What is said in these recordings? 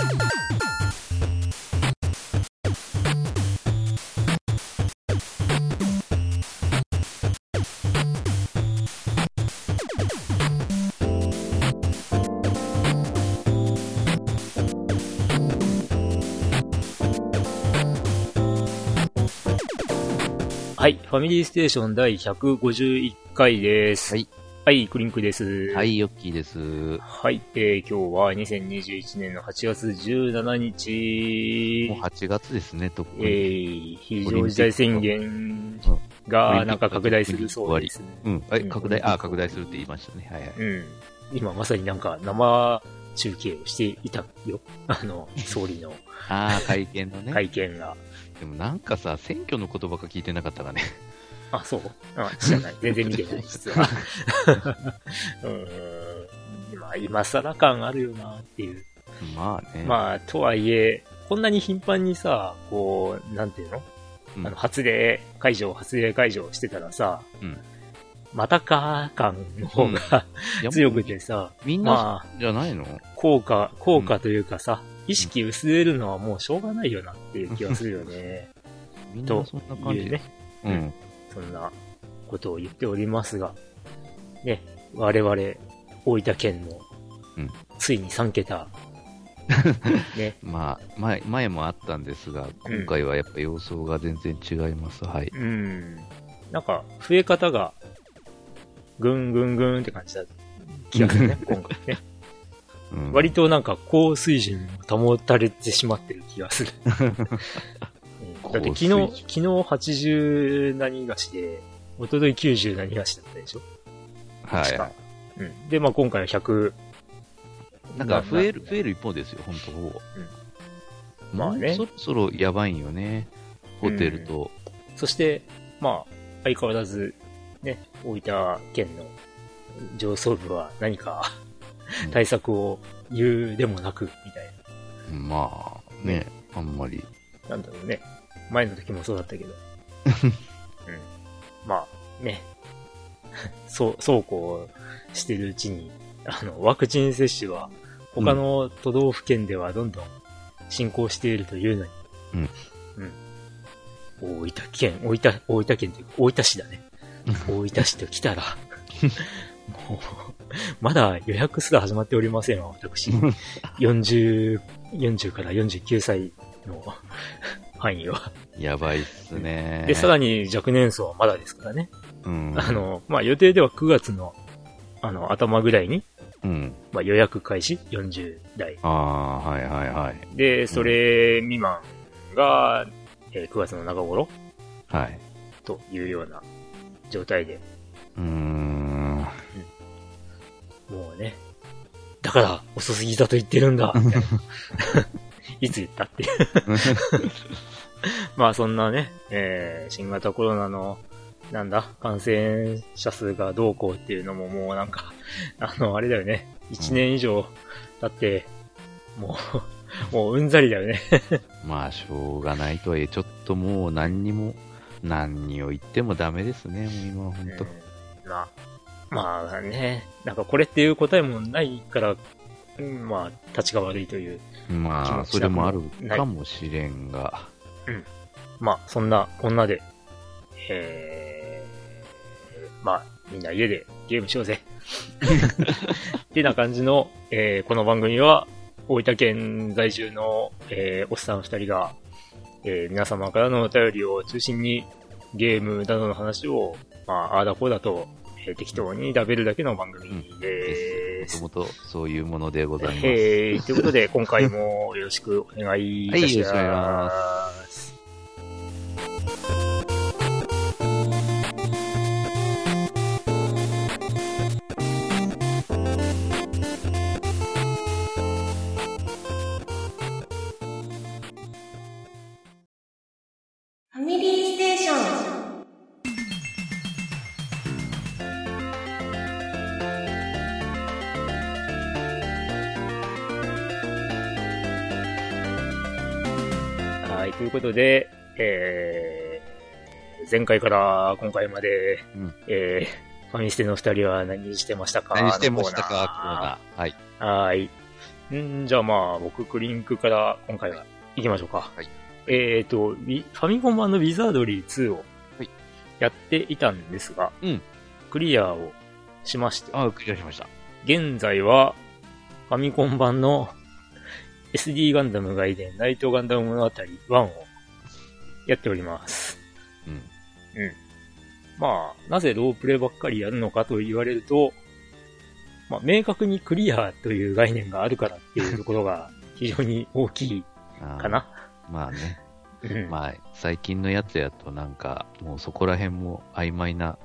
はい。ファミリーステーション第151回です。はい。はい、クリンクです。はい、ヨッキーです。はい。えー、今日は2021年の8月17日もう、8月ですね、とっくえに。ー、非常事態宣言がなんか拡大するそうですね。うん。はい、うん拡大、あ、拡大するって言いましたね。はいはい。うん。今まさになんか生中継をしていたよ。あの、総理の ああ、会見のね。会見が。でもなんかさ、選挙のことばっか聞いてなかったかね。あ、そう？あ、知らない。全然見てない、実 は。うーん。まあ、今更感あるよなっていう。まあね。まあ、とはいえ、こんなに頻繁にさ、こう、なんていうの、うんあの、発令解除、発令解除してたらさ、うんまたか感の方が、いや強くてさ、みんな、まあ、じゃないの？効果、効果というかさ、意識薄れるのはもうしょうがないよなっていう気がするよね。みんとなそんな感じで。。うん。そんなことを言っておりますが、ね、我々、大分県のうん、ついに3桁、ね、まあ、前、前もあったんですが、今回はやっぱ様相が全然違います。はい。うん。なんか、増え方が、ぐんぐんぐんって感じだ気がするね、今回ね。うん、割となんか高水準を保たれてしまってる気がする。うんだって昨日、昨日80何がしで、一昨日90何がしだったでしょ？はい。うん。で、まあ今回は100、なんか増える、増える一方ですよ、本当ほぼ。まあねそろそろやばいんよね。ホテルと。そして、まあ、相変わらず、ね、大分県の上層部は何かうん対策を言うでもなく、みたいまあ、ね、あんまり。な。なんだろうね。前の時もそうだったけど。うん。まあ、ね。そう、そうこうしてるうちに、あの、ワクチン接種は他の都道府県ではどんどん進行しているというのに。うん。うん。大分県、大分、大分県というか、大分市だね。大分市と来たら、もう、まだ予約すら始まっておりませんわ、私。40、40から49歳の範囲は。やばいっすね。で、さらに若年層はまだですからね。うん。あの、まあ、予定では9月の、あの、頭ぐらいに、うん。まあ、予約開始 ?40 代。ああ、はいはいはい。で、それ未満が、えー9月の中頃はい。というような状態で、うーん。もうね、だから遅すぎだと言ってるんだ、いつ言ったっていう。まあそんなね、えー新型コロナの、なんだ、感染者数がどうこうっていうのももうなんか、あの、あれだよね。1年以上経って、もう、もううんざりだよね。まあ、しょうがないとはいえ、ちょっともう何にも、何を言ってもダメですね、もう今は本当。うんまあ、まあね、なんかこれっていう答えもないから、うんまあ、立ちが悪いという。気まあ、それもあるかもしれんが。まあ、そんな、こんなで、えー、まあ、みんな家でゲームしようぜ。ってな感じの、えーこの番組は、大分県在住の、えーおっさん二人が、えー皆様からのお便りを中心に、ゲームなどの話を、まあ、ああだこうだと、えー適当に食べるだけの番組です。もともとそういうものでございます。えー、ということで、今回もよろしくお願いいたしはいよろしくお願いしま。ますということで、えー、前回から今回まで、うんえー、ファミステの二人は何してましたか？何してましたか、コーナナー。はい。ーはーい。んじゃあまあ、僕、クリンクから今回は行きましょうか。はい。えっ、と、ウィファミコン版のウィザードリー2をはいやっていたんですが、うんクリアをしまして、あ、クリアしました。現在はファミコン版の SD ガンダム外伝ナイトガンダム物語1をやっております。うん。まあ、なぜロープレイばっかりやるのかと言われると、まあ、明確にクリアという概念があるからっていうところが 非常に大きいかな。まあね。うんまあ、最近のやつやとなんか、もうそこら辺も曖昧な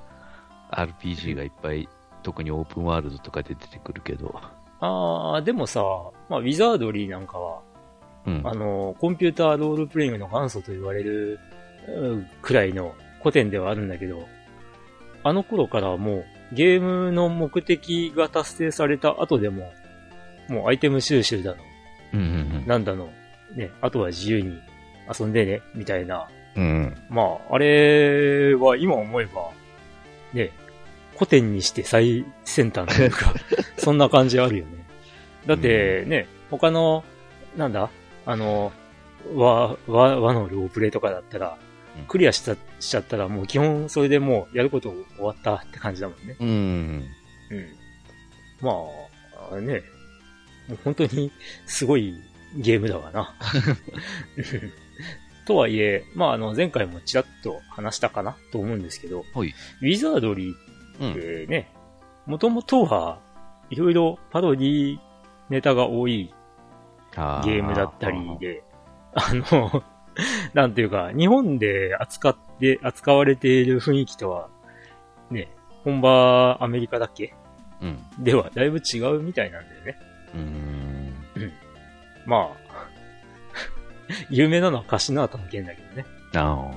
RPG がいっぱい、特にオープンワールドとかで出てくるけど。ああ、でもさ、まあ、ウィザードリーなんかは、うん。あの、コンピューターロールプレイングの元祖と言われるうんくらいの古典ではあるんだけど、あの頃からはもうゲームの目的が達成された後でも、もうアイテム収集だの、うんうんなんだの、ね、あとは自由に遊んでね、みたいな。うん。うん。まあ、あれは今思えば、ね、古典にして最先端というか、そんな感じあるよね。だってね、他の、なんだ？あの、和、和、和のロープレイとかだったらうん、クリアしちゃしちゃったらもう基本それでもうやること終わったって感じだもんね。うん。うん。まあ、ね、もう本当にすごいゲームだわな。とはいえ、まああの前回もちらっと話したかなと思うんですけど、はい。ウィザードリーうん。ってね、もともとはいろいろパロディネタが多いあゲームだったりで、あの、なんていうか、日本で扱って、扱われている雰囲気とは、ね、本場アメリカだっけうん。ではだいぶ違うみたいなんだよね。うん。まあ、有名なのはカシナートの剣だけどね。あ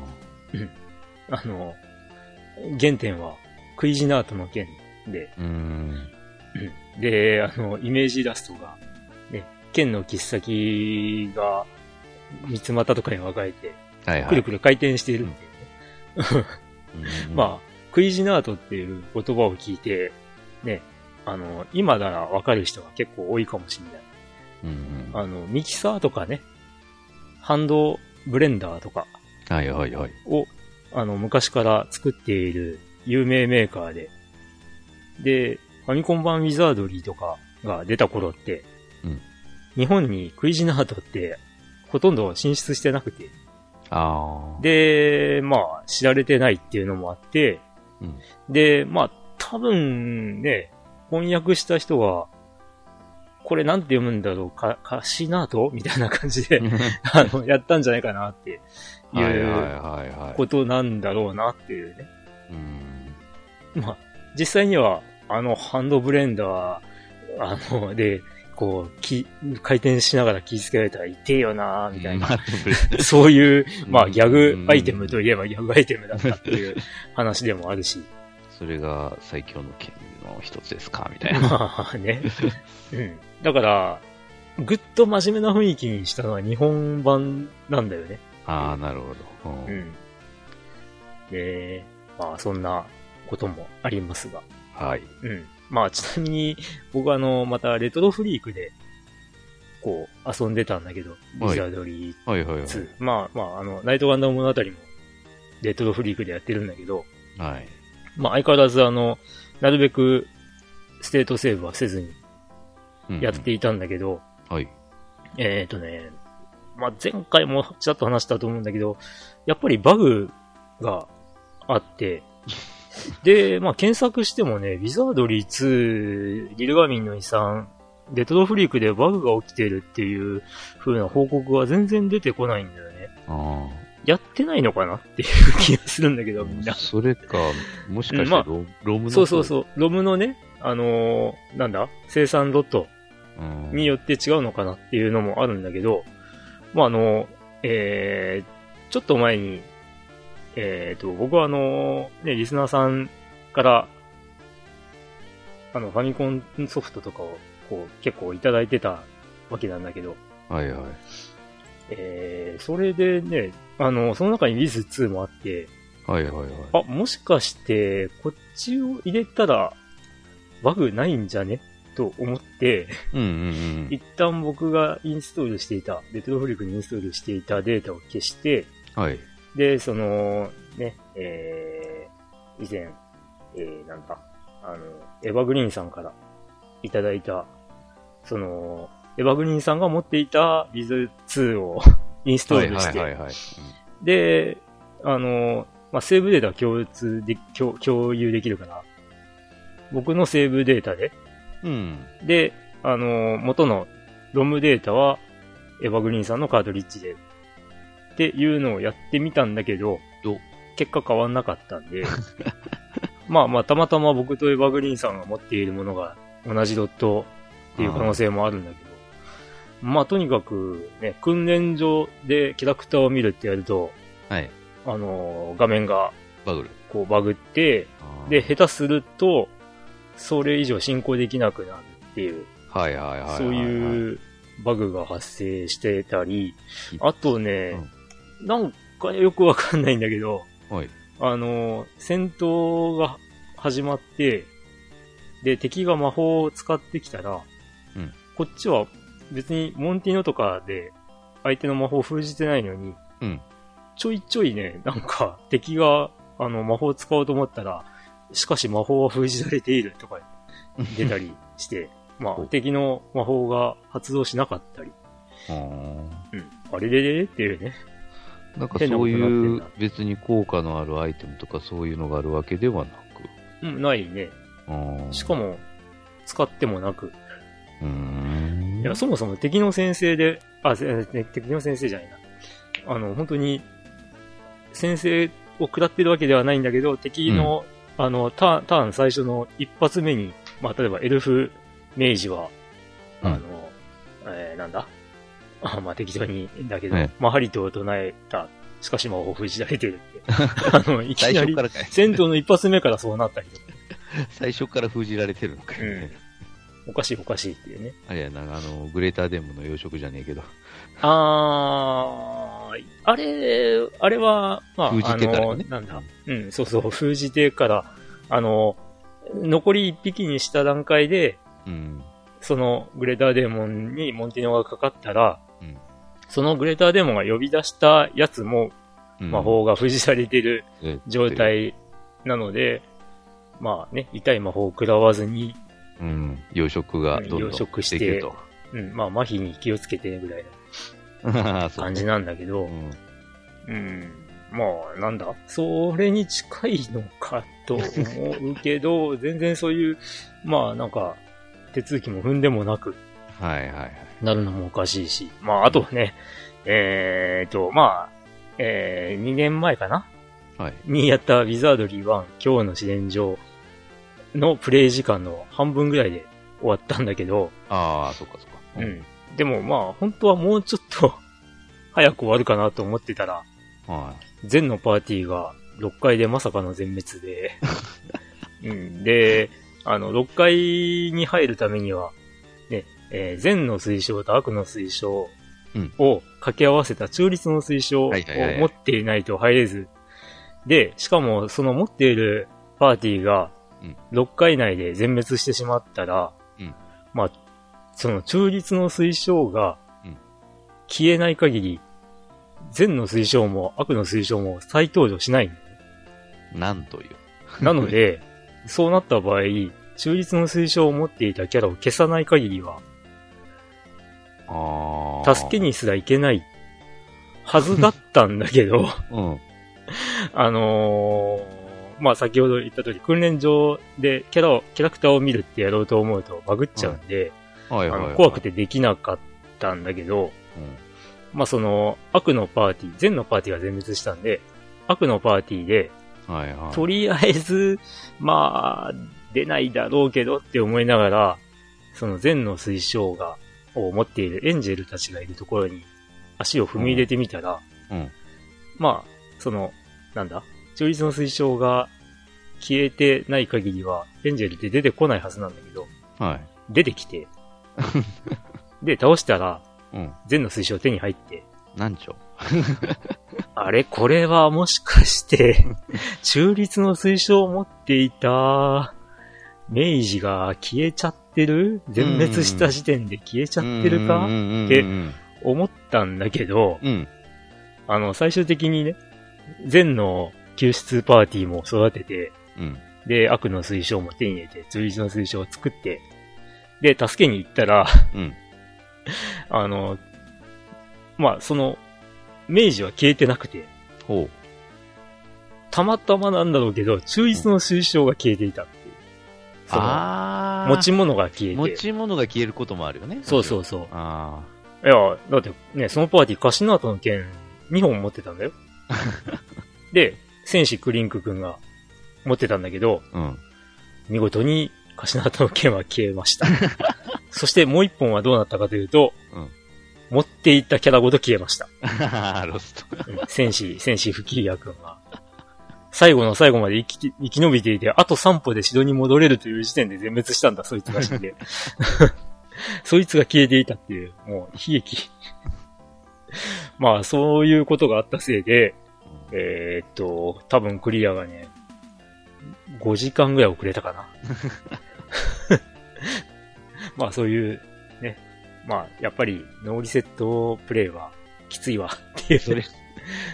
あの、原点はクイジナートの剣で、あ。うん。で、あの、イメージイラストが、ね、剣の切っ先が三つ股とかに分かれて、はいはい。くるくる回転しているっていうね。うん まあ、クイジナートっていう言葉を聞いて、ね、あの、今ならわかる人が結構多いかもしれない。うん。あの、ミキサーとかね、ハンドブレンダーとかはいはいはい。を、あの、昔から作っている有名メーカーで、で、ファミコン版ウィザードリーとかが出た頃って、うん日本にクイジナートってほとんど進出してなくて。で、まあ、知られてないっていうのもあって、うんで、まあ、多分ね、翻訳した人が、これなんて読むんだろうか、カシナートみたいな感じで、あの、やったんじゃないかなっていはいはいうはいはい。ことなんだろうなっていうね。うん。まあ、実際には、あの、ハンドブレンダー、あの、で、こう、き、回転しながら気づけられたら痛えよなみたいな。まあ そういう、まあ、うんギャグアイテムといえばギャグアイテムだったっていう話でもあるし。それが最強の剣の一つですかみたいな。まあね。うん。だから、ぐっと真面目な雰囲気にしたのは日本版なんだよね。ああ、なるほど。ううんん。で、まあそんなこともありますが。はい。うん。まあちなみに、僕はあの、またレトロフリークで、こう、遊んでたんだけど、はいウィザードリィはいはいはい。2。まあまあ、あの、ナイトガンダム物語も、レトロフリークでやってるんだけど、はい。まあ相変わらずあの、なるべく、ステートセーブはせずにうんやっていたんだけど、はい。えっ、とね、まあ、前回もちらっと話したと思うんだけど、やっぱりバグがあって、で、まあ、検索してもね、ウィザードリィ2、リルガミンの遺産、レトロフリークでバグが起きてるっていう風な報告は全然出てこないんだよね。あやってないのかなっていう気がするんだけど、みんなあ。。それか、もしかしてまあロ,、ロムの。そうそうそう。ロムのね、あのーなんだ？生産ロットうん。によって違うのかなっていうのもあるんだけど、まあ、あの、えー、ちょっと前に、えーと、僕はあの、ね、リスナーさんから、あの、ファミコンソフトとかを、こう、結構いただいてたわけなんだけど、はいはい。えー、それでね、あの、その中に Wiz2 もあって、はいはいはい。あ、もしかして、こっちを入れたら、バグないんじゃね？と思って、うんうん一旦僕がインストールしていた、レトロフリックにインストールしていたデータを消して、うん。はい。で、その、ね、えー、以前、えー、なんだ、あの、エヴァグリーンさんからいただいた、その、エヴァグリーンさんが持っていた Wiz2 を インストはいールして、はいはいはい。で、あの、まあ、セーブデータは共通で、共共有できるから、僕のセーブデータで、うん。で、あの、元のロムデータは、エヴァグリーンさんのカートリッジで、っていうのをやってみたんだけどど、結果変わんなかったんで、まあまあ、たまたま僕とエヴァグリーンさんが持っているものが同じドットっていう可能性もあるんだけど、まあとにかくね、訓練場でキャラクターを見るってやると、はい。あの、画面がバグる。こうバグって、で、、下手すると、それ以上進行できなくなるっていう、はいはいはいはいはい。そういうバグが発生してたり、あとね、なんかよくわかんないんだけど、はい。あの、戦闘が始まって、で、敵が魔法を使ってきたら、うん。こっちは別にモンティノとかで相手の魔法を封じてないのに、うん。ちょいちょいね、なんか敵があの魔法を使おうと思ったら、しかし魔法は封じられているとか出たりして、まあ敵の魔法が発動しなかったり、うん、あれれれれっていうね。なんかそういう別に効果のあるアイテムとかそういうのがあるわけではなく。うん、ないね。しかも、使ってもなく。うーん。いや、そもそも敵の先生で、あ、敵の先生じゃないな。あの、本当に、先生を食らってるわけではないんだけど、敵の、あの、ターン、ターン最初の一発目に、まあ、例えばエルフメイジは、うんあの、えー、なんだ？あ、まあ、適当に、だけど、ねまあ、ハリトを唱えた。しかし、魔法封じられてるって。あの、いき最なり。戦闘の一発目からそうなったりとか。最初から封じられてるのかい、うんおかしいおかしいっていうね。あれやな、あの、グレーターデンムの養殖じゃねえけど。あー、あれ、あれは、まあ、封じてからねなんだ。うん、そうそう、封じてから、あの、残り一匹にした段階で、うん。そのグレーターデーモンにモンティノがかかったら、うんそのグレーターデーモンが呼び出したやつもうん魔法が封じされているえ状。態なので、まあね、痛い魔法を食らわずに、うん。養殖がどんどん養殖して。うん、まあ麻痺に気をつけてぐらいな 感じなんだけど、うん。うん。まあ、なんだ？それに近いのかと思うけど、全然そういう、まあなんか、手続きも踏んでもなくはいはいはい。なるのもおかしいし。まあ、あとね、えーと、まあ、えー、2年前かな？はい。にやったウィザードリー1、今日の試練場のプレイ時間の半分ぐらいで終わったんだけど、ああ、そっかそっか。うん。でもまあ、本当はもうちょっと 早く終わるかなと思ってたら、は全のパーティーが6階でまさかの全滅で、うん、で、あの、6階に入るためには、ね、えー善の推奨と悪の推奨うんを掛け合わせた中立の推奨を持っていないと入れず、で、しかもその持っているパーティーがうん6階内で全滅してしまったら、うんまあ、その中立の推奨がうん消えない限り、善の推奨も悪の推奨も再登場しない。なんという。なので、そうなった場合、中立の推奨を持っていたキャラを消さない限りは。助けにすらいけないはずだったんだけど、うん。あのー、まあ、先ほど言った通り、訓練場でキャラを、キャラクターを見るってやろうと思うとバグっちゃうんで、怖くてできなかったんだけど、まあ、その、悪のパーティー、善のパーティーが全滅したんで、悪のパーティーで、うん。はいはい。とりあえず、まあ、出ないだろうけどって思いながら、その善の推奨が、を持っているエンジェルたちがいるところに足を踏み入れてみたら、うん。まあ、その、なんだ、中立の推奨が消えてない限りは、エンジェルって出てこないはずなんだけど、はい。出てきて、で、倒したら、うん。善の推奨手に入って、なんちょ。あれこれはもしかして、中立の推奨を持っていた明治が消えちゃってる？全滅した時点で消えちゃってるか？って思ったんだけど、うん。あの、最終的にね、善の救出パーティーも育てて、うん。で、悪の水晶も手に入れて、追事の水晶を作って、で、助けに行ったら、うん。あの、まあ、その、明治は消えてなくて、たまたまなんだろうけど、中立の水晶が消えていた。その。持ち物が消えて。持ち物が消えることもあるよね。そうそうそう。あいや、だってね、そのパーティー、カシナートの剣2本持ってたんだよ。で、戦士クリンク君が持ってたんだけど、あ。うん。見事にカシナートの剣は消えました。そしてもう一本はどうなったかというと、うん持っていったキャラごと消えました。ロスト。うん戦士、戦士フキリア君が。最後の最後まで生きて生き延びていて、あと3歩で城に戻れるという時点で全滅したんだ、そいつが死んで。そいつが消えていたっていう、もう悲劇。まあ、そういうことがあったせいで、えーっと、多分クリアがね、5時間ぐらい遅れたかな。まあ、そういう、ね。まあ、やっぱり、ノーリセットプレイはきついわっていう。それ、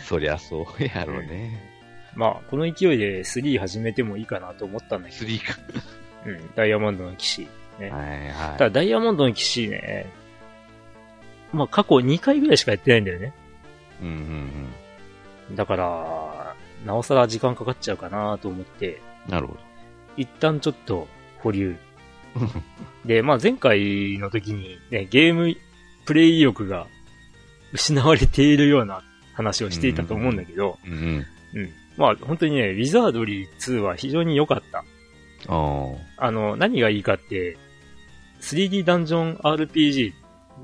そりゃそうやろうね。まあ、この勢いで3始めてもいいかなと思ったんだけスリーか。ど、うん、ダイヤモンドの騎士。ねはいはただ、ダイヤモンドの騎士ね、まあ、過去2回ぐらいしかやってないんだよね。い。うんうんだから、なおさら時間かかっちゃうかなと思って、うん。なるほど。一旦ちょっと保留。で、まあ前回の時にね、ゲームプレイ意欲が失われているような話をしていたと思うんだけど、うんうん。うん。まあ本当にね、ウィザードリー2は非常に良かった。ああ。あの、何がいいかって、3D ダンジョン RPG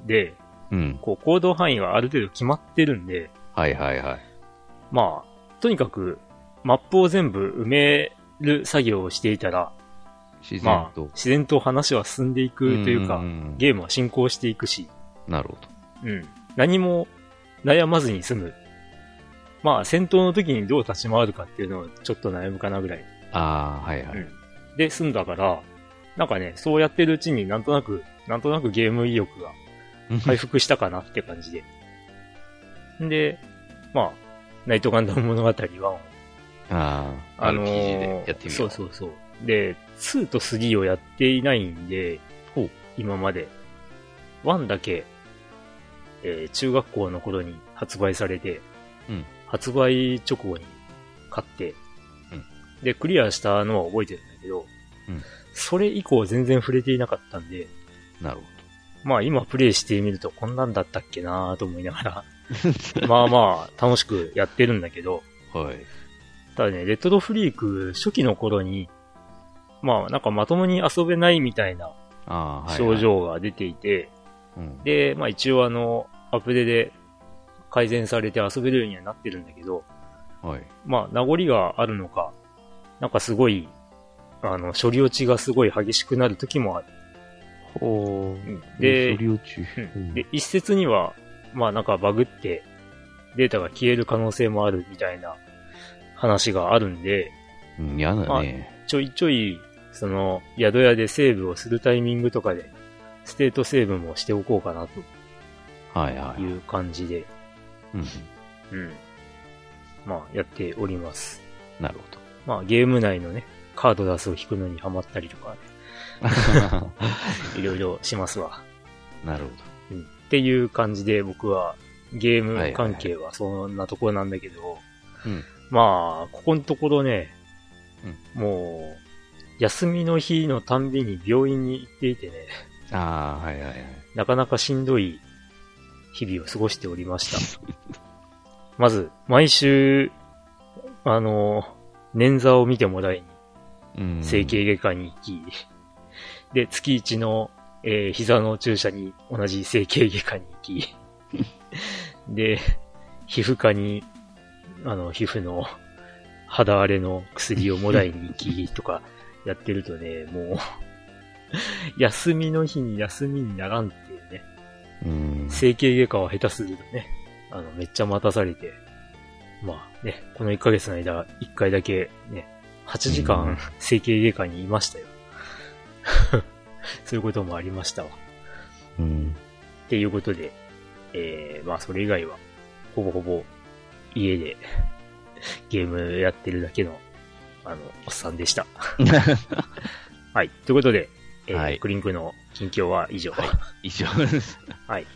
で、うん。こう行動範囲はある程度決まってるんで、はいはいはい。まあ、とにかく、マップを全部埋める作業をしていたら、自然まあと、。自然と話は進んでいくというか、んんゲームは進行していくし、うんなるほど。うん。何も悩まずに済む。まあ、戦闘の時にどう立ち回るかっていうのをちょっと悩むかなぐらい。ああ、はいはい。うんで、済んだから、なんかね、そうやってるうちになんとなく、なんとなくゲーム意欲が回復したかなって感じで。んで、まあ、ナイトガンダム物語1をああ、あのーやってみ。そうそうそう。で、2と3をやっていないんで、今まで。1だけ、えー中学校の頃に発売されて、うん発売直後に買って、うんで、クリアしたのは覚えてるんだけど、うんそれ以降全然触れていなかったんで、なるほまあ今プレイしてみるとこんなんだったっけなと思いながら、まあまあ楽しくやってるんだけど、ど。はい。ただね、レトロフリーク初期の頃に、まあなんかまともに遊べないみたいな。症。状が出ていて、うん。で、まあ一応あの、アップデで改善されて遊べるようにはなってるんだけど、はい。まあ名残があるのか、なんかすごい、あの、処理落ちがすごい激しくなる時もある。ほで処理落ち？うんで、一説には、まあなんかバグってデータが消える可能性もあるみたいな話があるんで、うん、嫌だね。ちょいちょい、その、宿屋でセーブをするタイミングとかで、ステートセーブもしておこうかなはいはい。という感じで、うん。うん。まあ、やっております。なるほまあ、ゲーム内のね、カードダスを引くのにハマったりとか、ど。いろいろしますわ。なるほうん。っていう感じで僕は、ゲーム関係はそんなところなんだけど、ど。うん。まあ、ここのところね、もう、休みの日のたんびに病院に行っていてね、ああ、はいはいはい。なかなかしんどい日々を過ごしておりました。まず、毎週、あの、捻挫を見てもらいに、うん。整形外科に行き、で、月一の、えー膝の注射に同じ整形外科に行き、で、皮膚科に、あの、皮膚の肌荒れの薬をもらいに行き、とかやってるとね、もう、休みの日に休みにならんってい整形外科は下手するとね、あの、めっちゃ待たされて、まあね、この1ヶ月の間、1回だけね、8時うん間整形外科にいましたよ。そういうこともありましたわ。うん。っていうことで、えー、まあそれ以外は、ほぼほぼ家でゲームやってるだけの、あの、おっさんでした。はい。ということで、えーはいクリンクの近況は以上。以上です。はい。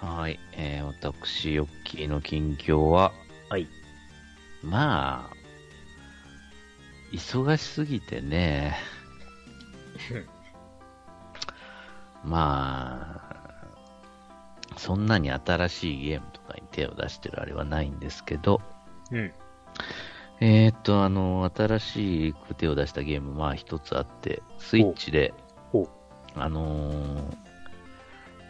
はい。えー、私、ヨッキーの近況は、はい。まあ、忙しすぎてね、まあ、そんなに新しいゲームとかに手を出してるあれはないんですけど、うん。えーっと、あの、新しく手を出したゲーム、まあ一つあって、スイッチであのー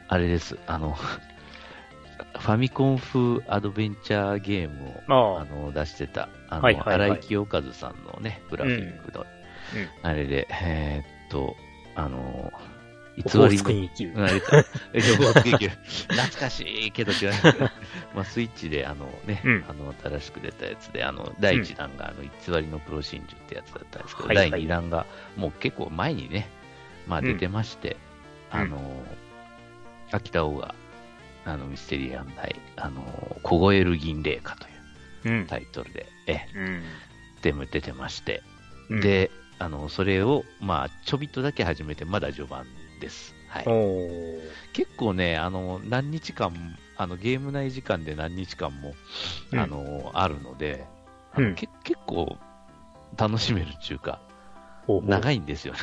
あれです、あの、ファミコン風アドベンチャーゲームを、あの、出してた、あの、はいはいはい。荒井清和さんのね、グラフィックの、あれで、えーっと、あの、ーりの、懐かしいけど違う。まあ、スイッチで、あのね、うん。あの、新しく出たやつで、あの、第1弾が、あの、偽りのプロ真珠ってやつだったんですけど、はいはい。第2弾が、もう結構前にね、まあうん出てまして、うんあの、秋田王が、あの、ミステリー案内、あの、凍える銀霊花といううん。タイトルで、え、うん。でも出てまして、うん、で、あの、それを、まあ、ちょびっとだけ始めて、まだ序盤です。はい。結構ね、あの、何日間、あの、ゲーム内時間で何日間も、うんあの、あるので、あの結構、楽しめるっていうか、長いんですよね。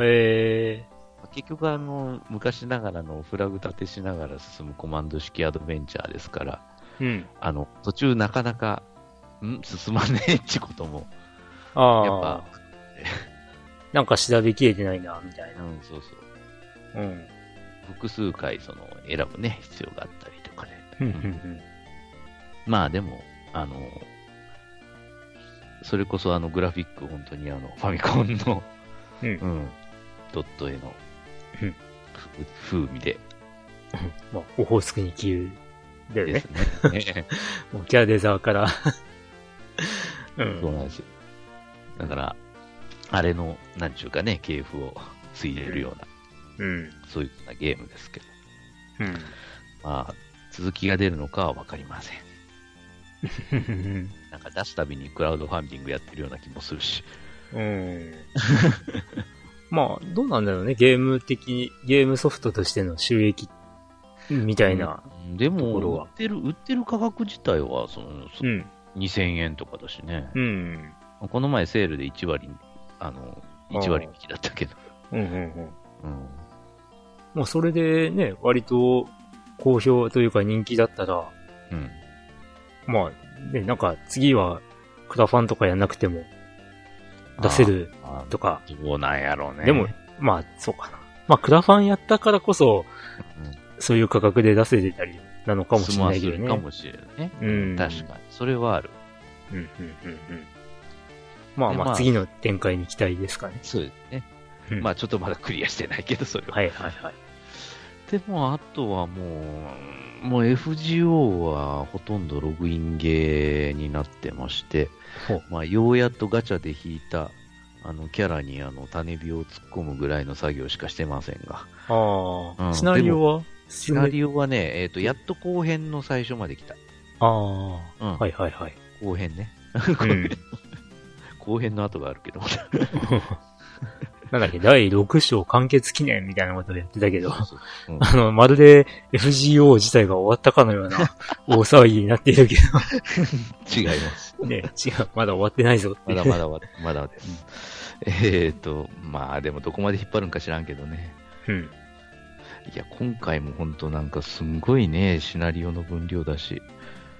え結局、あの、昔ながらのフラグ立てしながら進むコマンド式アドベンチャーですから、ー。うん。あの、途中なかなか、ん？進まねえってことも、ああ。やっぱ、なんか調べきれてないな、みたいな。うん、そうそう。うん。複数回、その、選ぶね、必要があったりとかで。うんうんまあでも、あの、それこそあのグラフィック、本当にあの、ファミコンの、うん。うん。うん、ドット絵のうんふ風味で まあ、オホーツクに生きる。だよねです。ね。ね もうキャデザーから。う。そうんなんですよ。だから、あれの、なんちゅうかね、系譜を継いでるような、うん。そういうようなゲームですけど、うん。まあ、続きが出るのかはわかりません。なんか出すたびにクラウドファンディングやってるような気もするし。うん。まあ、どうなんだろうね。ゲーム的、ゲームソフトとしての収益みたいな。うんでところも、売はってる、売ってる価格自体は、その、そうん。2000円とかだしね。うん。この前セールで1割、あの、1割引きだったけど。うんうんうん。うん。まあ、それでね、割と好評というか人気だったら、うん。まあ、ね、なんか次はクラファンとかやんなくても出せるあとか。ーどうなんやろうね。でも、まあ、そうかな。まあ、クラファンやったからこそ、うん、そういう価格で出せてたりなのかもしれないけどね。かもしれないね。うん確かに。それはある。うんうんうんうん。まあまあ、次の展開に期待ですかね。そうですね。うんまあちょっとまだクリアしてないけど、それは。はいはいはい。でも、あとはもう、もう FGO はほとんどログインゲーになってましてまあ、ようやっとガチャで引いた、あの、キャラにあの、種火を突っ込むぐらいの作業しかしてませんが、ああ、うんシナリオは？シナリオはね、えっ、と、やっと後編の最初まで来た。あうん。あ、はいはいはい。後編ね。うん。後編の後があるけど。なんだっけ、第6章完結記念みたいなことをやってたけど、そうそううん あの、まるで FGO 自体が終わったかのような大騒ぎになっているけ違います。ど、ね、違う、まだ終わってないぞっていう。まだまだわ、まだです。えっ、と、まあでもどこまで引っ張るんか知らんけどね。うん。いや、今回も本当なんかすんごいね、シナリオの分量だし、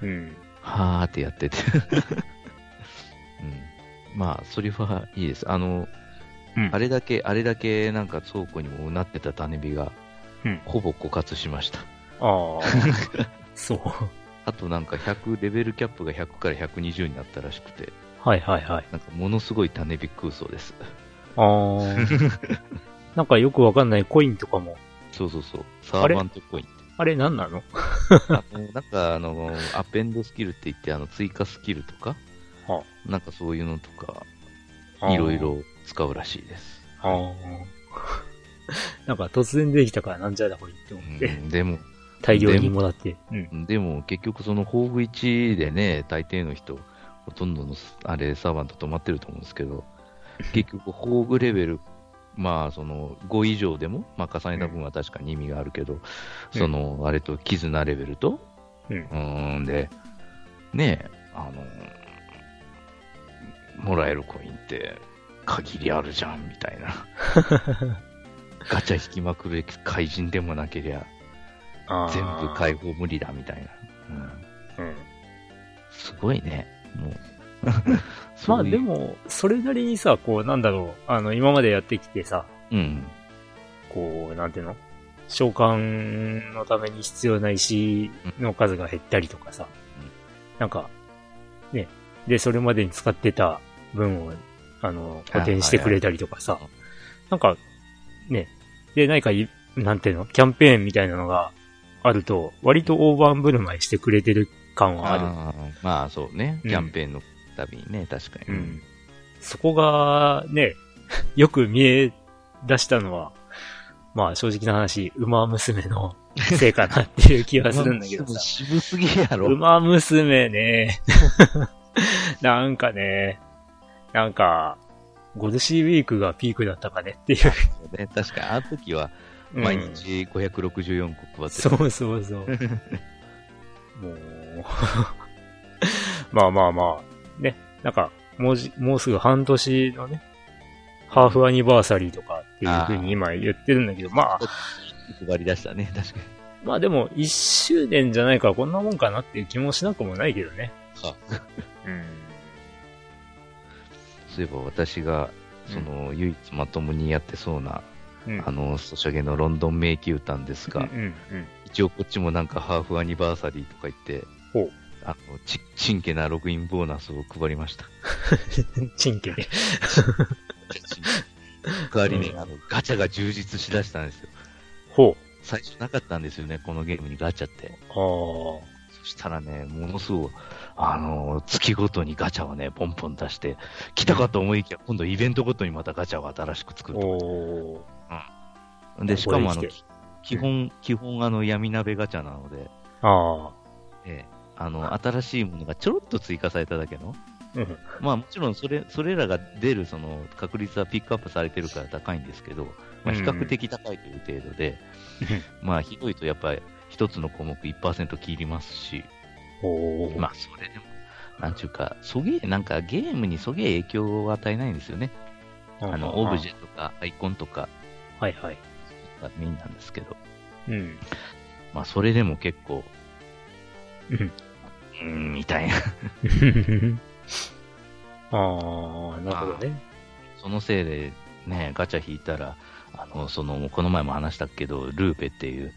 うん。はーってやってて。うん。まあ、それはいいです。あの、うんあれだけ、あれだけなんか倉庫にもうなってた種火が、うんほぼ枯渇しました。ああ、そう。あとなんか100、レベルキャップが100から120になったらしくて、はいはいはい。なんかものすごい種火空想です。ああ。なんかよくわかんないコインとかも、そうそうそう。サーバントコインって。あれ何なの？あのなんかあの、アペンドスキルって言って、あの、追加スキルとか、はなんかそういうのとか、いろいろ使うらしいです。ああ。なんか突然できたからなんじゃらほいって思って、うんでも、大量にもらって。うん。でも結局そのホーグ1でね、大抵の人、ほとんどのあれサーバント止まってると思うんですけど、結局ホーグレベル、まあその5以上でも、まあ重ねた分は確かに意味があるけど、そのあれと絆レベルと、うんうーんで、ねえ、あの、もらえるコインって限りあるじゃんみたいな。ガチャ引きまくる怪人でもなけりゃ、全部解放無理だみたいな。うん、うん。すごいね。もう。まあで、も、それなりにさ、こう、なんだろう、あの、今までやってきてさ、うん。こう、なんていうの？召喚のために必要な石の数が減ったりとかさ、うんなんか、ね、で、それまでに使ってた分を、あの、補填してくれたりとかさなんか、ね、で、何かい、なんていうの？キャンペーンみたいなのがあると、割と大盤振る舞いしてくれてる感はある。あーまあそうね。うんキャンペーンのたびにね、確かに。うん。そこが、ね、よく見え出したのは、まあ正直な話、馬娘の せいかなっていう気はするんだけどさ。渋すぎやろ。馬娘ね、なんかね、なんか、ゴルシーウィークがピークだったかねっていう。ね、確かに、あの時はうん毎日564個配ってそうそうそう。もう、まあまあまあ、ね、なんか、もうじ、もうすぐ半年のね、ハーフアニバーサリーとかっていう風に今言ってるんだけど、まあ、配り出したね、確かに。まあでも、一周年じゃないからこんなもんかなっていう気もしなくもないけどね。うん。そういえば私が、その、唯一まともにやってそうな、うん。あの、ソシャゲのロンドン迷宮団ですが。一応こっちもなんかハーフアニバーサリーとか言ってあの、ち、ちんけなログインボーナスを配りました。チンケで。代わりに、うんあの、ガチャが充実しだしたんですよ。ほう。最初なかったんですよね、このゲームにガチャって。ああ。そしたらね、ものすごい、あの、月ごとにガチャをね、ポンポン出して、来たかと思いきや、今度イベントごとにまたガチャを新しく作ると。おー。で、しかもあの基本、基本あの闇鍋ガチャなので、ああ。ええ、あの、新しいものがちょろっと追加されただけの、うん。まあもちろんそれ、それらが出るその確率はピックアップされてるから高いんですけど、まあ比較的高いという程度で、まあひどいとやっぱり一つの項目1%切りますし、おー。まあそれでも、なんちゅうか、そげえ、なんかゲームにそげえ影響を与えないんですよね。あの、オブジェとかアイコンとかはいはい。がメインなんですけど、うん。まあそれでも結構、うん。うーん、みたいな。ああ、なるほどね。そのせいで、ね、ガチャ引いたら、あの、その、この前も話したけど、ルーペっていう、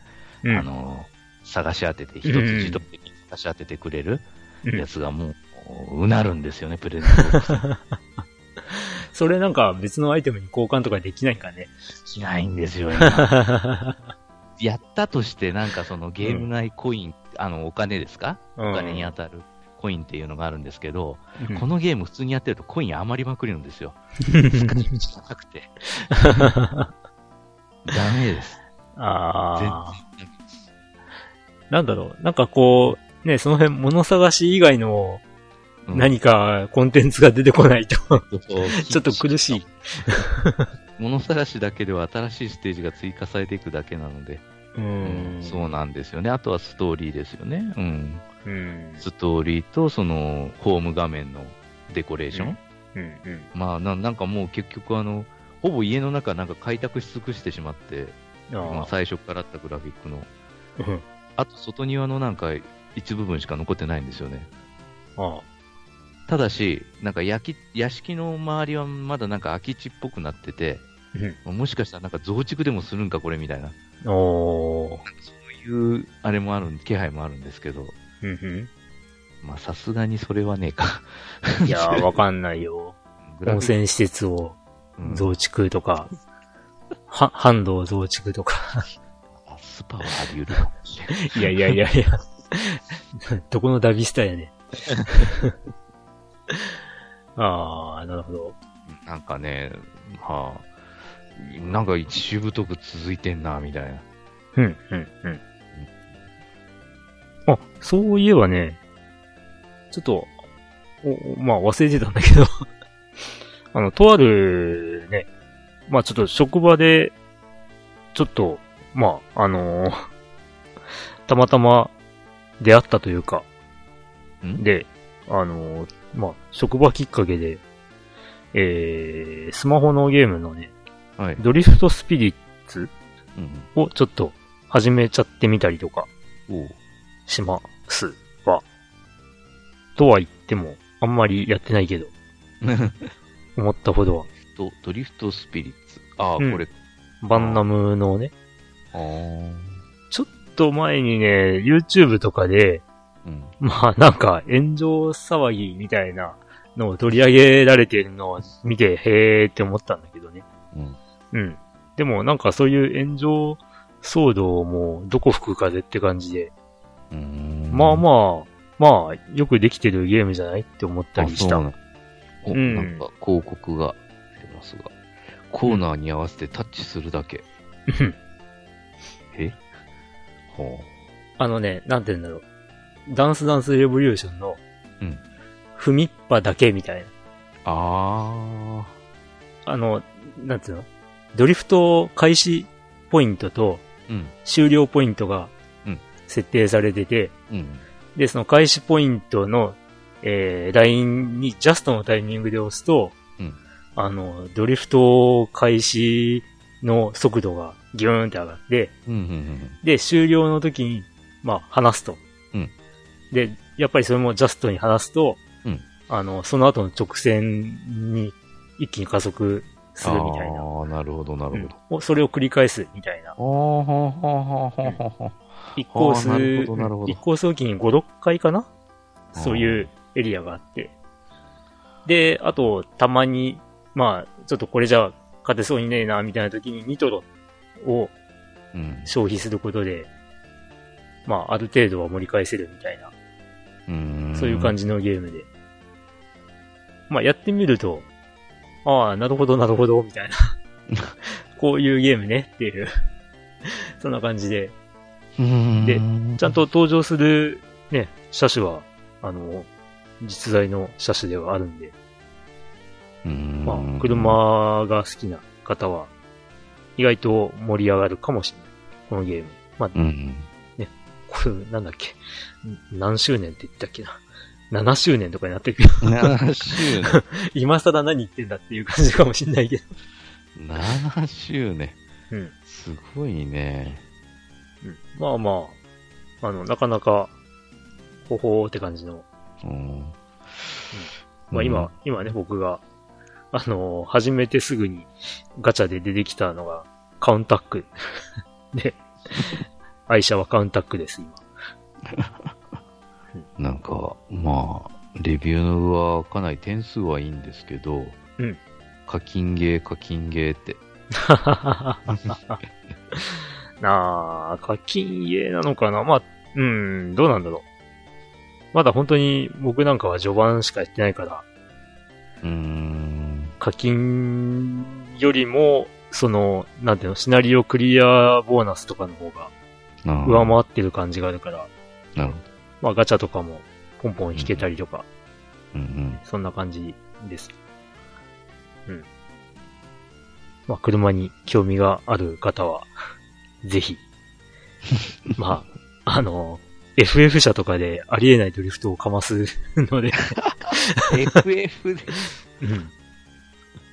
うんあの、探し当てて、一つ自動的に探し当ててくれるうんやつがもう、うなるんですよね、プレゼント。それなんか別のアイテムに交換とかできないんかね。しないんですよ、今 やったとして、なんかそのゲーム内コイン、あの、お金ですか？おお金に当たるコインっていうのがあるんですけど、うんこのゲーム普通にやってるとコイン余りまくりるんですよ。使い道がなくて。ダメです。あ全あ。然なんだろう。なんかこう、ね、その辺物探し以外のうん何かコンテンツが出てこないと、ちちょっと苦しい。物探しだけでは新しいステージが追加されていくだけなので、ううんそうなんですよね。あとはストーリーですよね。うん。うん。ストーリーとそのホーム画面のデコレーション。うん。うん。まあな、なんかもう結局あの、ほぼ家の中なんか開拓し尽くしてしまって、最初からあったグラフィックの。あ。と外庭のなんか一部分しか残ってないんですよね。あただし、なんか焼き屋敷の周りはまだなんか空き地っぽくなってて、うん。もしかしたらなんか増築でもするんかこれみたいな。おー。そういう、あれもあるん、気配もあるんですけど、うんうん。まあさすがにそれはねえか。いやー、わかんないよ。温泉施設を増築とか、は、販路を増築とか。スパはあり得るかもしれない。いやいやいやいや。どこのダビスタやね。ああ、なるほど。なんかね、はあ、なんか一周太く続いてんな、みたいな。うん、うん、うん。あ、そういえばね、ちょっと、お、おまあ忘れてたんだけど、あの、とあるね、まあちょっと職場で、ちょっと、まあ、あのー たまたま出会ったというか、ん？で、あのーまあ、職場きっかけで、えー、スマホのゲームのね、はい。ドリフトスピリッツうん。をちょっと始めちゃってみたりとかしますわ。とは言っても、あんまりやってないけど、思ったほどは。と、ドリフトスピリッツ。ああ、うんこれ。バンナムのね、ああ。ちょっと前にね、YouTube とかで、うん。まあなんか炎上騒ぎみたいなのを取り上げられてるのを見て、へーって思ったんだけどね。うん。うん。でもなんかそういう炎上騒動もどこ吹く風って感じで、うーんまあまあ、まあ、よくできてるゲームじゃないって思ったあ、りした。そうなのお、うんなんか広告が出ますが。コーナーに合わせてタッチするだけ。え？ほあのね、なんて言うんだろう。ダンスダンスレボリューションの、うん踏みっぱだけみたいな。う。ああの、なんていうの？ドリフト開始ポイントとー。うん。終了ポイントがうん設定されてて、うん。で、その開始ポイントの、えー、ラインにジャストのタイミングで押すと、うんあの、ドリフト開始の速度がギューンって上がって、うん。うん。で、終了の時に、まあ、離すと。うんで、やっぱりそれもジャストに離すと、うんあの、その後の直線に一気に加速するみたいな。ああ、なるほど、なるほど。うんそれを繰り返すみたいな。ああ、はあ、はあ、はあ、はあ、は一コース、一コースおきに5、6回かな？そういうエリアがあって。で、あと、たまに、まあ、ちょっとこれじゃ勝てそうにねえな、みたいな時にニトロをうん。消費することで、まあ、ある程度は盛り返せるみたいな、うん。そういう感じのゲームで。まあ、やってみると、ああ、なるほど、なるほど、みたいな。こういうゲームね、っていう。そんな感じで。じでちゃんと登場するね、車種は、あの、実在の車種ではあるんで、うん、まあ、車が好きな方は、意外と盛り上がるかもしれない。このゲーム。まあ、うん。これ、なんだっけ？ん何周年って言ったっけな？7周年とかになってるけど、7周年。今更何言ってんだっていう感じかもしれないけど。7周年。うん。すごいね。うん、まあまあ、あの、なかなか、ほほーって感じの。うん。まあ今、今ね、僕が、あのー始めてすぐにガチャで出てきたのが、カウンタック。で、愛車はカウンタックです、今。なんか、まあ、レビューのはかなり点数はいいんですけど、うん。課金ゲー、課金ゲーって。なあ、課金家なのかな？まあ、うん、どうなんだろう。まだ本当に僕なんかは序盤しかやってないから、うーん。課金よりも、その、なんていうの、シナリオクリアボーナスとかの方がな上回ってる感じがあるから、なるほまあガチャとかもポンポン引けたりとか、ど。うんそんな感じです。うん。まあ、車に興味がある方は、ぜひ。まあ、あの、FF 車とかでありえないドリフトをかますので、うん。FF で。うん。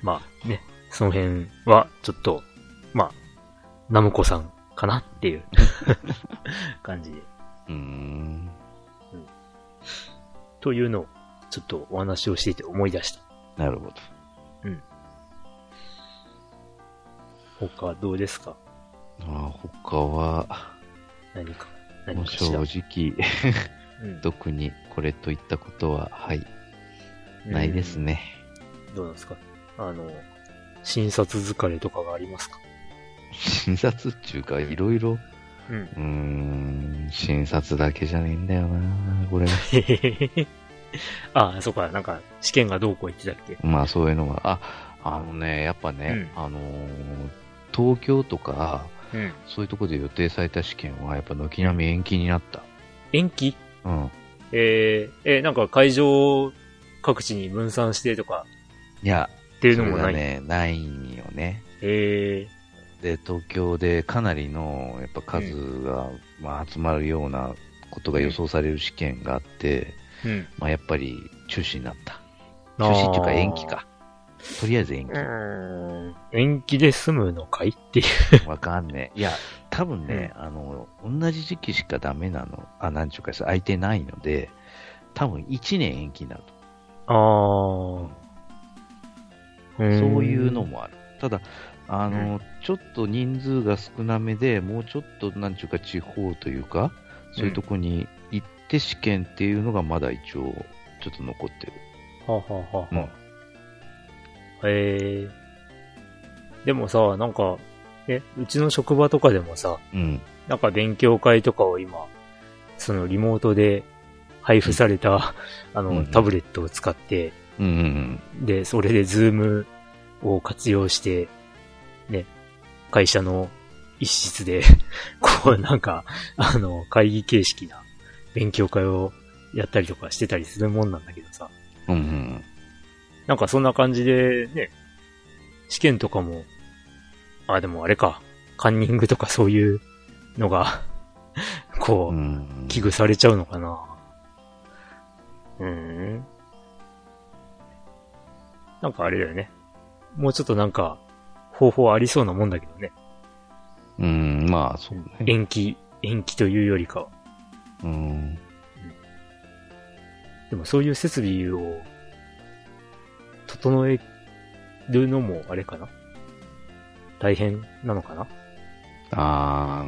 まあね、その辺はちょっと、まあ、ナムコさんかなっていう 感じで。うーん。というのを、ちょっとお話をしていて思い出した。なるほど。他どうですか？あ他は、何か。何かしら？正直、うん特にこれといったことは、はい、ないですね。どうなんですか？あの、診察疲れとかがありますか？診察っていうか、いろいろ、うん。うーん、診察だけじゃねえんだよな、これ。へへへへ。ああ、そうか、なんか、試験がどうこう言ってたっけ？まあそういうのが、あ、あのね、やっぱね、うあのー東京とか、うん。そういうところで予定された試験は、やっぱ軒並み延期になった。延期？うん。えー、えーなんか会場各地に分散してとか？いや、っていうそのもない。ね、ないんよね。えで、東京でかなりの、やっぱ数が、まあ、集まるようなことが予想される試験があって、ー、うん。まあ、やっぱり中止になった。中止っていうか延期か。とりあえず延期。延期で済むのかいっていう。わかんねえ。いや、多分ね、あの、同じ時期しかダメなの。あ、なんちゅうか、空いてないので、多分1年延期になると。あー。そういうのもある。ただ、あの、ちょっと人数が少なめで、もうちょっと、なんちゅうか、地方というか、そういうとこに行って試験っていうのがまだ一応、ちょっと残ってる。はあ、はあはあはあうんえー。でもさ、なんか、え、うちの職場とかでもさ、うん。なんか勉強会とかを今、そのリモートで配布された、あの、うんうんタブレットを使って、うん。で、それでズームを活用して、ね、会社の一室で、こうなんか、あの、会議形式な勉強会をやったりとかしてたりするもんなんだけどさ、うんうんなんかそんな感じで、ね、試験とかも、あ、でもあれか、カンニングとかそういうのが、こうう、ん。危惧されちゃうのかな。うーん。なんかあれだよね。もうちょっとなんか、方法ありそうなもんだけどね。うん、まあ、そうね。延期、延期というよりかは。うん。でもそういう設備を、整えるのもあれかな？大変なのかな？あ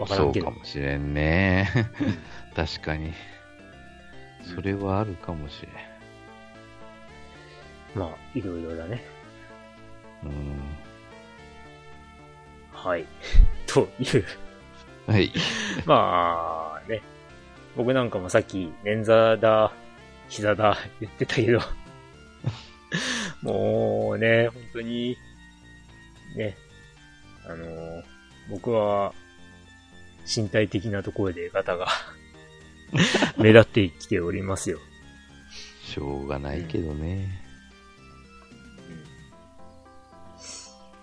あ、そうかもしれんね。確かに。それはあるかもしれん。まあ、いろいろだね。うん。はい。という。はい。まあ、ね。僕なんかもさっき、捻挫だ、膝だ、言ってたけど。もうね、本当に、ね。あの、僕は、身体的なところでガタが目立ってきておりますよ。しょうがないけどね。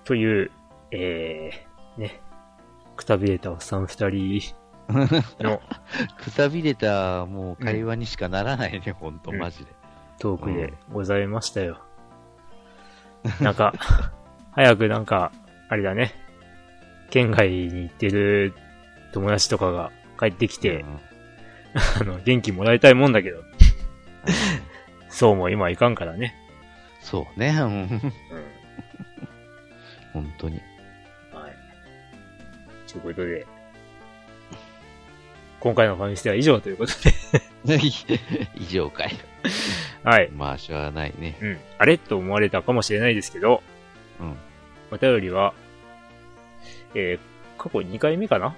という、えー、ね。くたびれたおっさん二人 のくたびれた、もう会話にしかならないね、ほんと、うんマジで。トークでございましたよ。なんか、早くなんか、あれだね。県外に行ってる友達とかが帰ってきて、うん あの、元気もらいたいもんだけど、そうも今いかんからね。そうね、うんうん。本当に。はい。ということで、今回のファミステは以上ということで、以上かい。はい。まあ、しょうがないね。うん。あれと思われたかもしれないですけど、うん。お便りは、えー、過去2回目かな？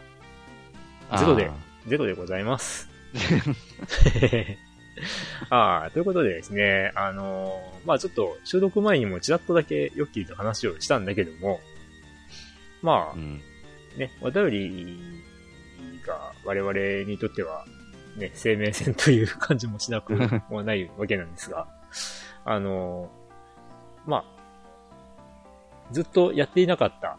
ゼロでゼロでございます。ああ、ということでですね、あのーまあちょっと収録前にもちらっとだけヨッキーと話をしたんだけども、まあうん。ね、お便りが我々にとっては、ね、生命線という感じもしなく もないわけなんですが、あのーまあずっとやっていなかった。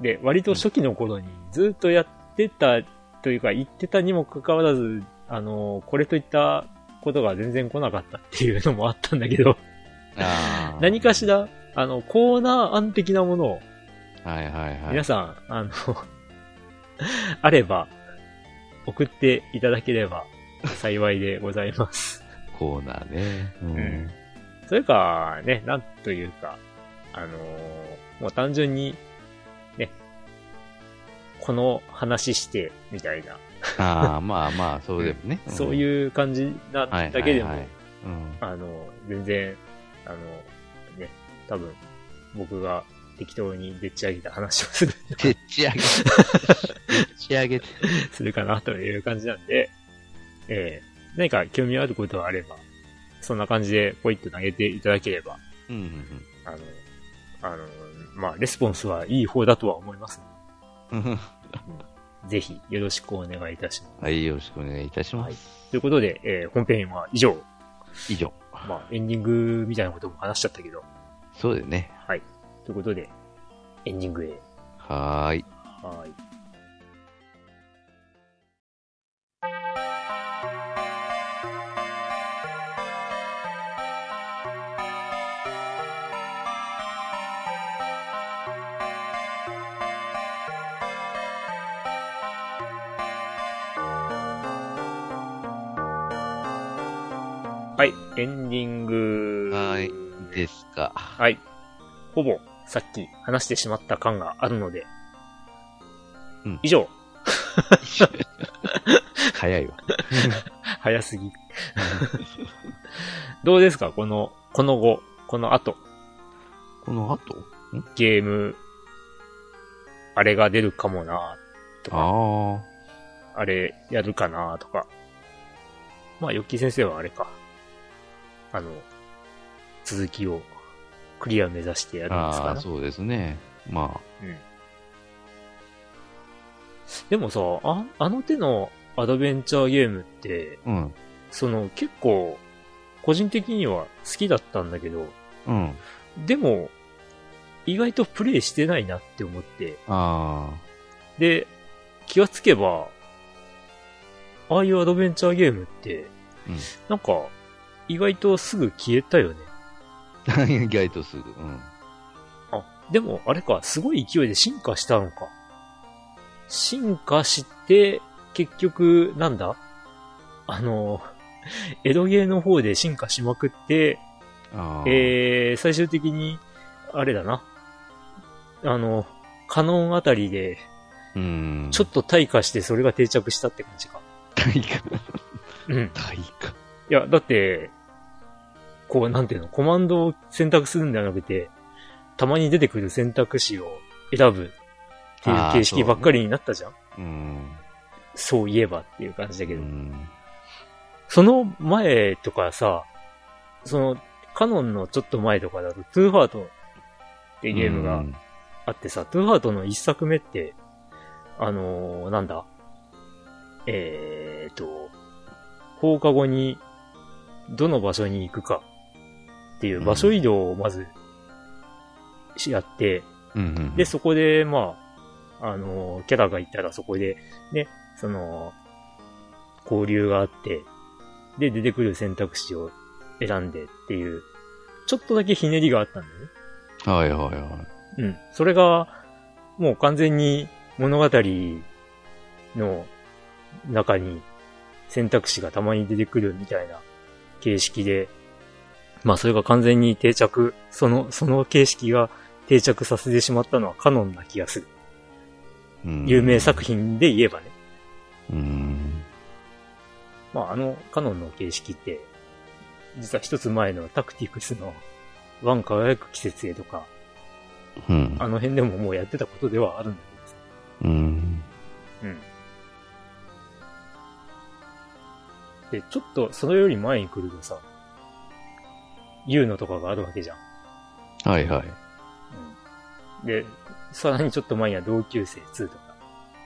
で、割と初期の頃にずっとやってたというか言ってたにもかかわらず、あのーこれといったことが全然来なかったっていうのもあったんだけど、何かしら、あの、コーナー案的なものをはいはいはい。皆さん、あの、あれば、送っていただければ幸いでございます。コーナーね。うん。うんそれか、ね、なんというか、あのーもう単純に、ね、この話して、みたいな、ああ、まあまあ、そうでもね。そうういう感じなはいだけでも。あの、全然、あの、ね、多分、僕が適当にでっち上げた話をする、でっち上げ？て。でっち上げ？て。するかなという感じなんで、えー、何か興味あることがあれば、そんな感じでポイッと投げていただければ、うんうんうん。あの、あの、まあ、レスポンスはいい方だとは思います。ぜひ、よろしくお願いいたします。はい、よろしくお願いいたします。ということで、えー本編は以上。以上。まあ、エンディングみたいなことも話しちゃったけど。そうだよね。ということで、エンディングへ。はーい。はい。はい、エンディング。はいですか。はい。ほぼ、さっき話してしまった感があるので。うん以上。早いわ。早すぎ。どうですか？この、この後、この後、この後？ゲーム、あれが出るかもな、とか、ああれやるかな、とか。まあ、ヨッキー先生はあれか。あの、続きをクリア目指してやあ。ああ、るんですかね。そうですね。まうん。でもさ、あ、あの手のアドベンチャーゲームって、あ、うん。その結構、個人的には好きだったんだけど、うん。でも、意外とプレイしてないなって思って、あで、気がつけば、ああいうアドベンチャーゲームって、うんなんか、意外とすぐ消えたよね。あ。意外とすぐ。うん。あ、でもあれか、すごい勢いで進化したのか。進化して、結局、なんだ？あの、江戸ゲーの方で進化しまくって。えー、最終的に、あれだな。あの、カノンあたりで、うん。ちょっと退化してそれが定着したって感じか。体化。うん。体化。いや、だって、こう、なんていうの、コマンドを選択するんではなくて、たまに出てくる選択肢を選ぶっていう形式ばっかりになったじゃんうん。そういえばっていう感じだけど。うん。その前とかさ、その、カノンのちょっと前とかだと、トゥーハートっていうゲームがうんあってさ、トゥーハートの一作目って、あのーなんだ？えーと、放課後にどの場所に行くかっていう場所移動をまずしやって、うんうん。で、そこで、まあ、あのーキャラがいたらそこで、ね、その、交流があって、で、出てくる選択肢を選んでっていう、ちょっとだけひねりがあったんだよね。はいはいはい。うん。それが、もう完全に物語の中に選択肢がたまに出てくるみたいな形式で、まあそれが完全に定着、その、その形式が定着させてしまったのはカノンな気がする。うん有名作品で言えばね。うん。まああのカノンの形式って、実は一つ前のタクティクスのワン輝く季節へとか、うん。あの辺でももうやってたことではあるんだけどさ。うん。うん。で、ちょっとそれより前に来るとさ、ユーノとかがあるわけじゃん。はいはい。うん。で、さらにちょっと前には同級生2と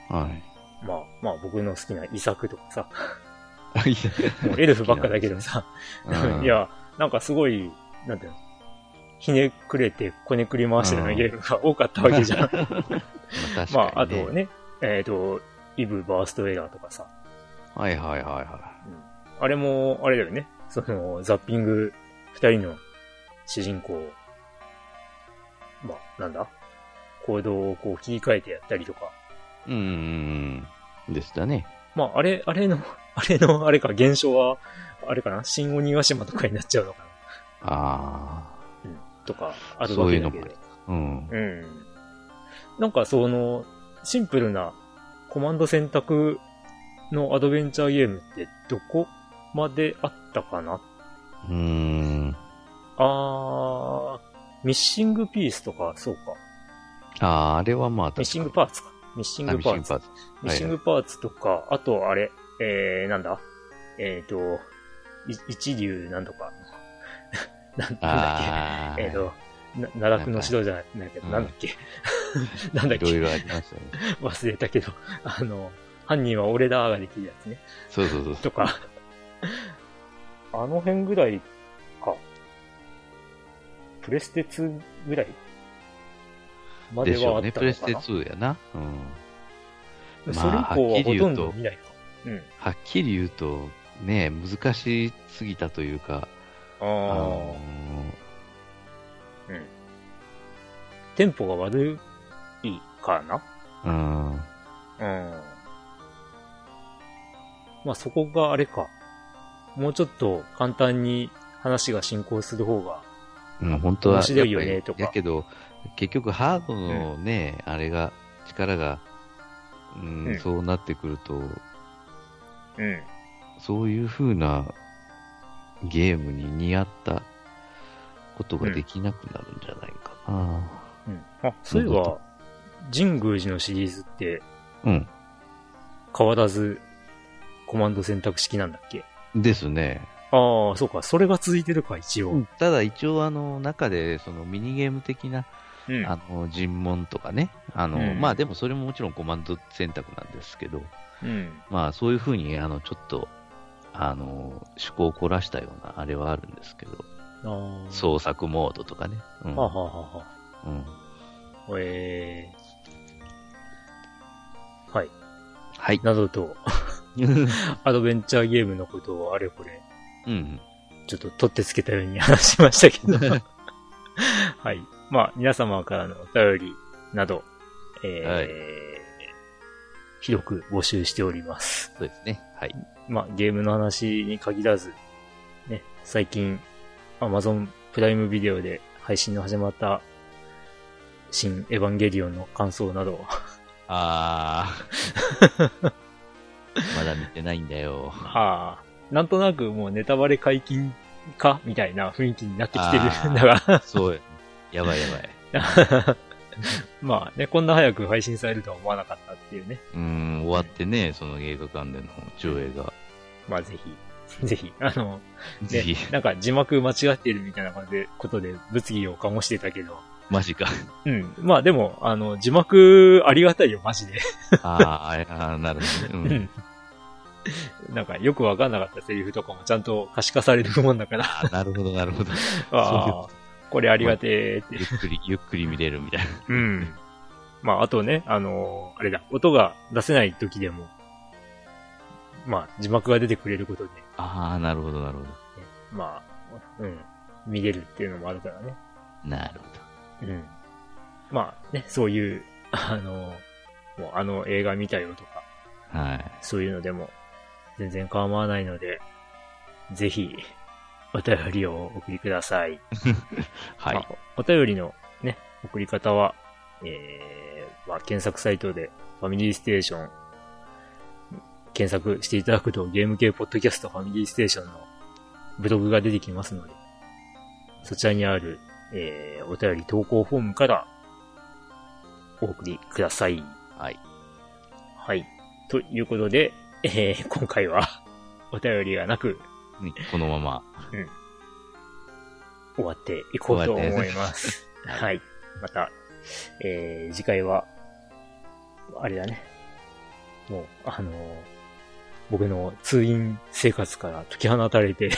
か、はい。まあ、まあ僕の好きな遺作とかさ、あ いもうエルフばっかだけどさ、うんいや、なんかすごい、なんていうの、ひねくれてこねくり回してるようなゲームが多かったわけじゃん。まああ、あと。ね、えっ、と、イブ・バーストエラーとかさ、はいはいはいはあれも、あれだよね。その、ザッピング、二人の主人公、まあ、なんだ？行動をこう切り替えてやったりとか。い。うん。でしたね。まあ、あれ、あれの、あれの、あれか、現象は、あれかな？新鬼ヶ島とかになっちゃうのかな？あとか、あういうのもわけだけど。ある。うん。うん。なんかその、シンプルなコマンド選択のアドベンチャーゲームってどこまであったかな？うん。あー、ミッシングピースとか、そうか。ああ、あれはまあミッシングパーツか。ミッシンあグパーツ。ミッシングパーツ。ミッシングパーツとか、あとあれ、えー、なんだ？えっ、と、い一流なんとか。なんなんだっ。け？えっ、と、な奈落の城じゃないけど、うんなんだっけ？なんだっけ？いろいろありましたね。忘れたけど、あの、犯人は俺だーができるやつね。そうそうそう。とか、あの辺ぐらいか。プレステ2ぐらいまででしょうね。はあったプレステのかな。2やな。うん。それ以降はほとんど見ないか。うん。はっきり言うと、ね、難しすぎたというか、ああのあ、うん。テンポが悪いかなーうん。うん。まあそこがあれか。もうちょっと簡単に話が進行する方が、うん、本当は。面白いよねとかやけど、結局ハードのね、あれが、力が、うん、うんそうなってくると、うん。そういう風なゲームに似合ったことができなくなるんじゃないかな。うん。あ、そういえば、神宮寺のシリーズってうん。変わらずコマンド選択式なんだっけ？ですね。ああ、そうか。それが続いてるか、一応。ただ一応あの、中でそのミニゲーム的な、うん。あの、尋問とかね。あの、うんまあでもそれももちろんコマンド選択なんですけど、うん。まあそういう風に、あの、ちょっと、あの、趣向を凝らしたようなあれはあるんですけど。創作モードとかね。うん。はあ、はあはあはうん。あ、えー。はい。はい。などと、アドベンチャーゲームのことをあれこれ、うん。ちょっと取ってつけたように話しましたけど。はい。まあ、皆様からのお便りなど、えーはい広く募集しております。そうですね。はい。まあ、ゲームの話に限らず、ね、最近、Amazon プライムビデオで配信の始まった、新エヴァンゲリオンの感想など、あー。まだ見てないんだよ。はあ、なんとなくもうネタバレ解禁かみたいな雰囲気になってきてるんだが、そうや。やばいやばい。まあね、こんな早く配信されるとは思わなかったっていうね。うーん、終わってね、その映画館での上映が。まあぜひ、ぜひ、あの、ねぜひ、、なんか字幕間違ってるみたいな感じで、ことで物議を醸してたけど、マジか。うん。まあでも、あの、字幕ありがたいよ、マジで。あーあー、なるほどね。うん。なんかよくわかんなかったセリフとかもちゃんと可視化されるもんだから、なるほど、なるほど。ああ、これありがてーってゆ。っくり、ゆっくり見れるみたいな。うん。まあ、あとね、あのーあれだ、音が出せない時でも、まあ、字幕が出てくれることで、ああ、なるほど、なるほまあ、うん、見れるっていうのもあるからね。ど。なるほうん。まあね、そういう、あのーもうあの映画見たよとか、ど。はい。そういうのでも全然構わないので、ぜひ、お便りをお送りください。はい。まあお便りのね、送り方は、えー、まあ、検索サイトでファミリーステーション検索していただくとゲーム系ポッドキャストファミリーステーションのブログが出てきますので、そちらにある、えー、お便り投稿フォームからお送りください。はい。はい。ということで、えー、今回はお便りがなくねこのまま。終わっていこうと思います。はいはい。また、えー、次回は、あれだね。もう、あのー僕の通院生活から解き放たれて、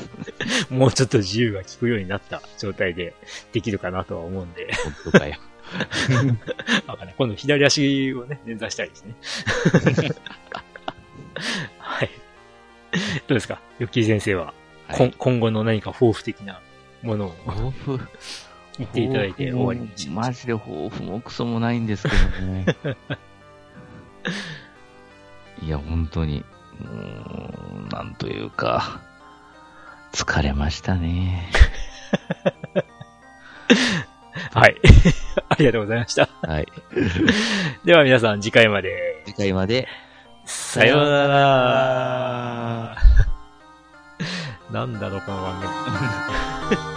もうちょっと自由が利くようになった状態でできるかなとは思うんで、本当かよ。今度左足をね、捻挫したいですね。はい。どうですか？ヨッキー先生は、はい。今後の何か抱負的なものを抱負？言っていただいて終わりにします。マジで抱負もクソもないんですけどね。いや、本当に、うーん、なんというか、疲れましたね。はい。ありがとうございました。はい。では皆さん次回まで。次回まで、さようなら。なんだろう、この番組。